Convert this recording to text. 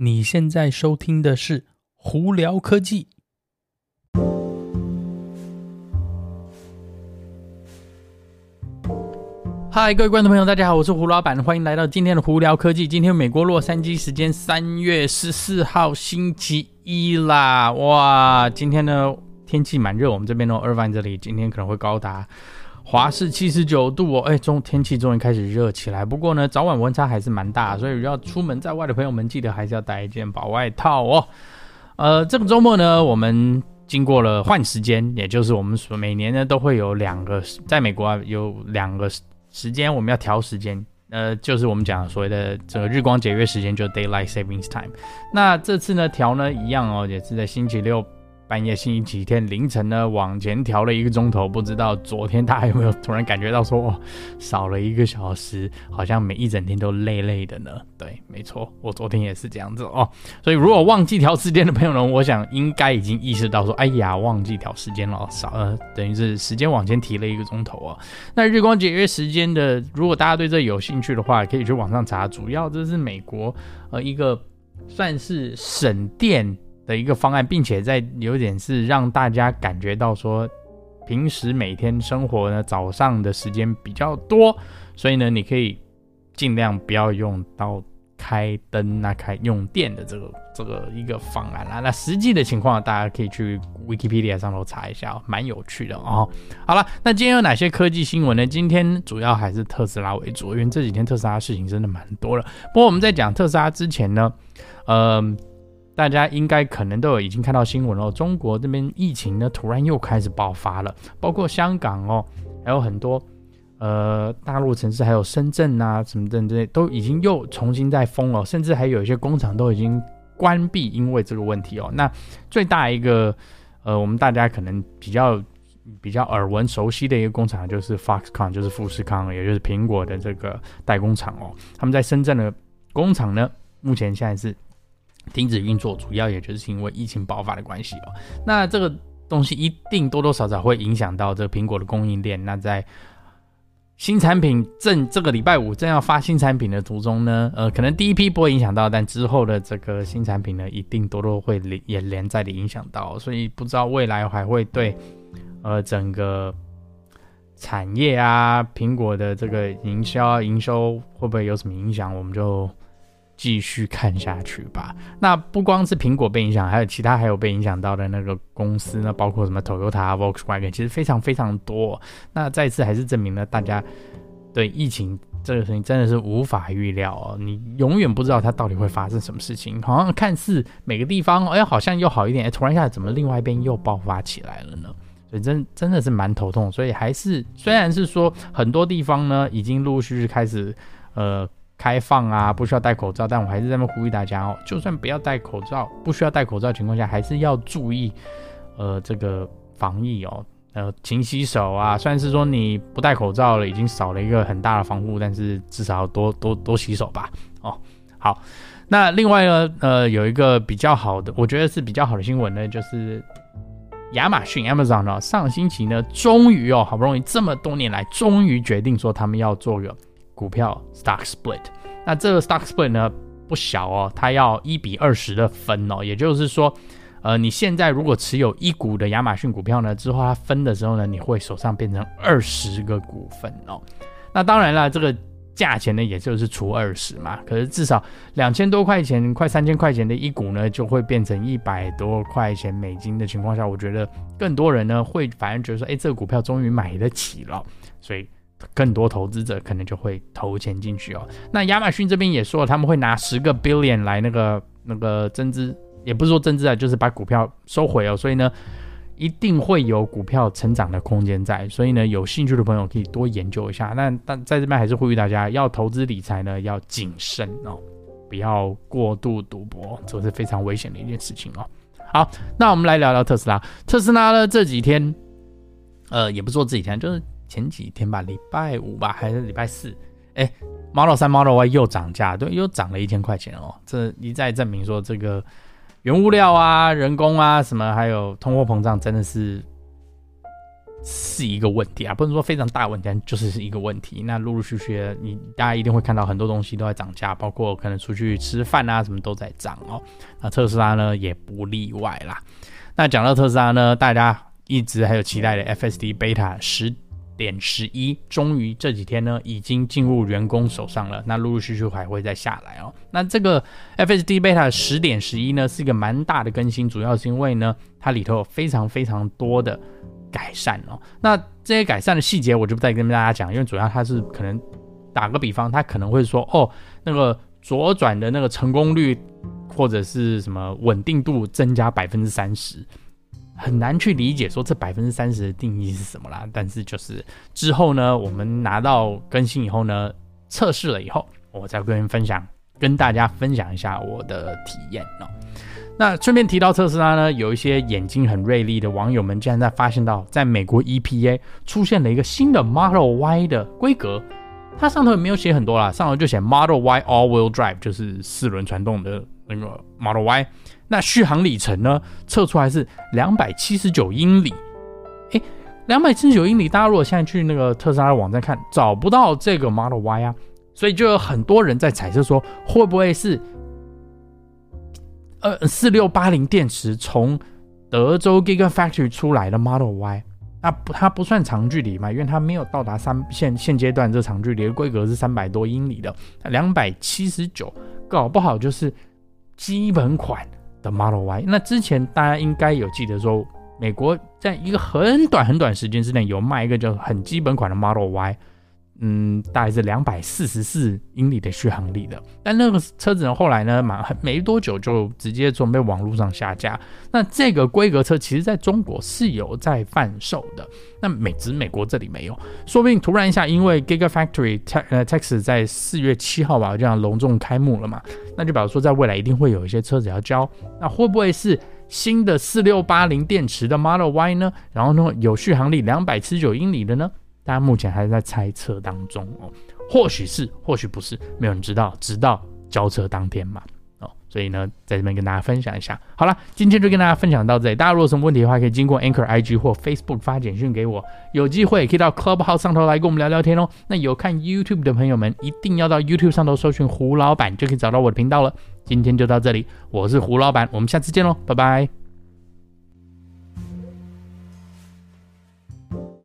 你现在收听的是《胡聊科技》。嗨，各位观众朋友，大家好，我是胡老板，欢迎来到今天的《胡聊科技》。今天美国洛杉矶时间三月十四号星期一啦，哇，今天呢天气蛮热，我们这边呢二万这里今天可能会高达。华氏七十九度哦，哎，中天气终于开始热起来。不过呢，早晚温差还是蛮大，所以要出门在外的朋友们，记得还是要带一件薄外套哦。呃，这个周末呢，我们经过了换时间，也就是我们说每年呢都会有两个，在美国啊有两个时间我们要调时间，呃，就是我们讲所谓的这个日光节约时间，就 Daylight Savings Time。那这次呢调呢一样哦，也是在星期六。半夜星期天凌晨呢，往前调了一个钟头，不知道昨天大家有没有突然感觉到说，哦，少了一个小时，好像每一整天都累累的呢？对，没错，我昨天也是这样子哦。所以如果忘记调时间的朋友呢，我想应该已经意识到说，哎呀，忘记调时间了，少呃，等于是时间往前提了一个钟头哦。那日光节约时间的，如果大家对这有兴趣的话，可以去网上查，主要这是美国呃一个算是省电。的一个方案，并且在有点是让大家感觉到说，平时每天生活呢，早上的时间比较多，所以呢，你可以尽量不要用到开灯那开用电的这个这个一个方案啦。那实际的情况，大家可以去 Wikipedia 上头查一下，蛮有趣的哦。好了，那今天有哪些科技新闻呢？今天主要还是特斯拉为主，因为这几天特斯拉事情真的蛮多了。不过我们在讲特斯拉之前呢，嗯、大家应该可能都有已经看到新闻了，中国这边疫情呢突然又开始爆发了，包括香港哦，还有很多呃大陆城市，还有深圳啊什么的这都已经又重新在封了，甚至还有一些工厂都已经关闭，因为这个问题哦。那最大一个呃，我们大家可能比较比较耳闻熟悉的一个工厂就是 Foxconn，就是富士康，也就是苹果的这个代工厂哦。他们在深圳的工厂呢，目前现在是。停止运作，主要也就是因为疫情爆发的关系哦。那这个东西一定多多少少会影响到这个苹果的供应链。那在新产品正这个礼拜五正要发新产品的途中呢，呃，可能第一批不会影响到，但之后的这个新产品呢，一定多多会连也连在的影响到。所以不知道未来还会对呃整个产业啊，苹果的这个营销营收会不会有什么影响？我们就。继续看下去吧。那不光是苹果被影响，还有其他还有被影响到的那个公司呢，包括什么 Toyota、Volkswagen，其实非常非常多。那再次还是证明了大家对疫情这个事情真的是无法预料哦。你永远不知道它到底会发生什么事情。好像看似每个地方哎好像又好一点，哎突然一下怎么另外一边又爆发起来了呢？所以真真的是蛮头痛。所以还是虽然是说很多地方呢已经陆陆续续开始呃。开放啊，不需要戴口罩，但我还是在那呼吁大家哦，就算不要戴口罩，不需要戴口罩的情况下，还是要注意，呃，这个防疫哦，呃，勤洗手啊。虽然是说你不戴口罩了，已经少了一个很大的防护，但是至少多多多洗手吧。哦，好，那另外呢，呃，有一个比较好的，我觉得是比较好的新闻呢，就是亚马逊 Amazon 呢，上星期呢，终于哦，好不容易这么多年来，终于决定说他们要做个。股票 stock split，那这个 stock split 呢不小哦，它要一比二十的分哦，也就是说，呃，你现在如果持有一股的亚马逊股票呢，之后它分的时候呢，你会手上变成二十个股份哦。那当然了，这个价钱呢，也就是除二十嘛。可是至少两千多块钱，快三千块钱的一股呢，就会变成一百多块钱美金的情况下，我觉得更多人呢会反而觉得说，哎，这个股票终于买得起了，所以。更多投资者可能就会投钱进去哦。那亚马逊这边也说了，他们会拿十个 billion 来那个那个增资，也不是说增资啊，就是把股票收回哦。所以呢，一定会有股票成长的空间在。所以呢，有兴趣的朋友可以多研究一下。那但在这边还是呼吁大家，要投资理财呢要谨慎哦，不要过度赌博，这是非常危险的一件事情哦。好，那我们来聊聊特斯拉。特斯拉呢这几天，呃，也不是说这几天，就是。前几天吧，礼拜五吧，还是礼拜四？哎，Model 3、Model Y 又涨价，对，又涨了一千块钱哦。这一再证明说，这个原物料啊、人工啊什么，还有通货膨胀，真的是是一个问题啊，不能说非常大问题，但就是是一个问题。那陆陆续续，你大家一定会看到很多东西都在涨价，包括可能出去吃饭啊，什么都在涨哦。那特斯拉呢，也不例外啦。那讲到特斯拉呢，大家一直还有期待的 FSD Beta 十点十一，终于这几天呢，已经进入员工手上了。那陆陆续续还会再下来哦。那这个 FSD Beta 十点十一呢，是一个蛮大的更新，主要是因为呢，它里头有非常非常多的。改善哦，那这些改善的细节我就不再跟大家讲，因为主要它是可能打个比方，它可能会说哦，那个左转的那个成功率或者是什么稳定度增加百分之三十，很难去理解说这百分之三十的定义是什么啦。但是就是之后呢，我们拿到更新以后呢，测试了以后，我再跟分享，跟大家分享一下我的体验哦。那顺便提到特斯拉呢，有一些眼睛很锐利的网友们竟然在发现到，在美国 EPA 出现了一个新的 Model Y 的规格，它上头也没有写很多啦，上头就写 Model Y All-Wheel Drive，就是四轮传动的那个 Model Y。那续航里程呢，测出来是两百七十九英里。诶，两百七十九英里，大家如果现在去那个特斯拉的网站看，找不到这个 Model Y 啊，所以就有很多人在猜测说，会不会是？呃，四六八零电池从德州 Gigafactory 出来的 Model Y，那不，它不算长距离嘛，因为它没有到达三现现阶段这长距离的规格是三百多英里的，两百七十九，搞不好就是基本款的 Model Y。那之前大家应该有记得说，美国在一个很短很短时间之内有卖一个叫很基本款的 Model Y。嗯，大概是两百四十四英里的续航力的，但那个车子呢，后来呢，马没多久就直接准备网络上下架。那这个规格车其实在中国是有在贩售的，那美只美国这里没有，说不定突然一下，因为 Gigafactory Tex 在四月七号吧，这样隆重开幕了嘛，那就表示说在未来一定会有一些车子要交，那会不会是新的四六八零电池的 Model Y 呢？然后呢，有续航力两百七十九英里的呢？大家目前还是在猜测当中哦，或许是，或许不是，没有人知道，直到交车当天嘛哦。所以呢，在这边跟大家分享一下。好了，今天就跟大家分享到这里。大家如果有什么问题的话，可以经过 Anchor IG 或 Facebook 发简讯给我。有机会可以到 Clubhouse 上头来跟我们聊聊天哦。那有看 YouTube 的朋友们，一定要到 YouTube 上头搜寻胡老板，就可以找到我的频道了。今天就到这里，我是胡老板，我们下次见喽，拜拜。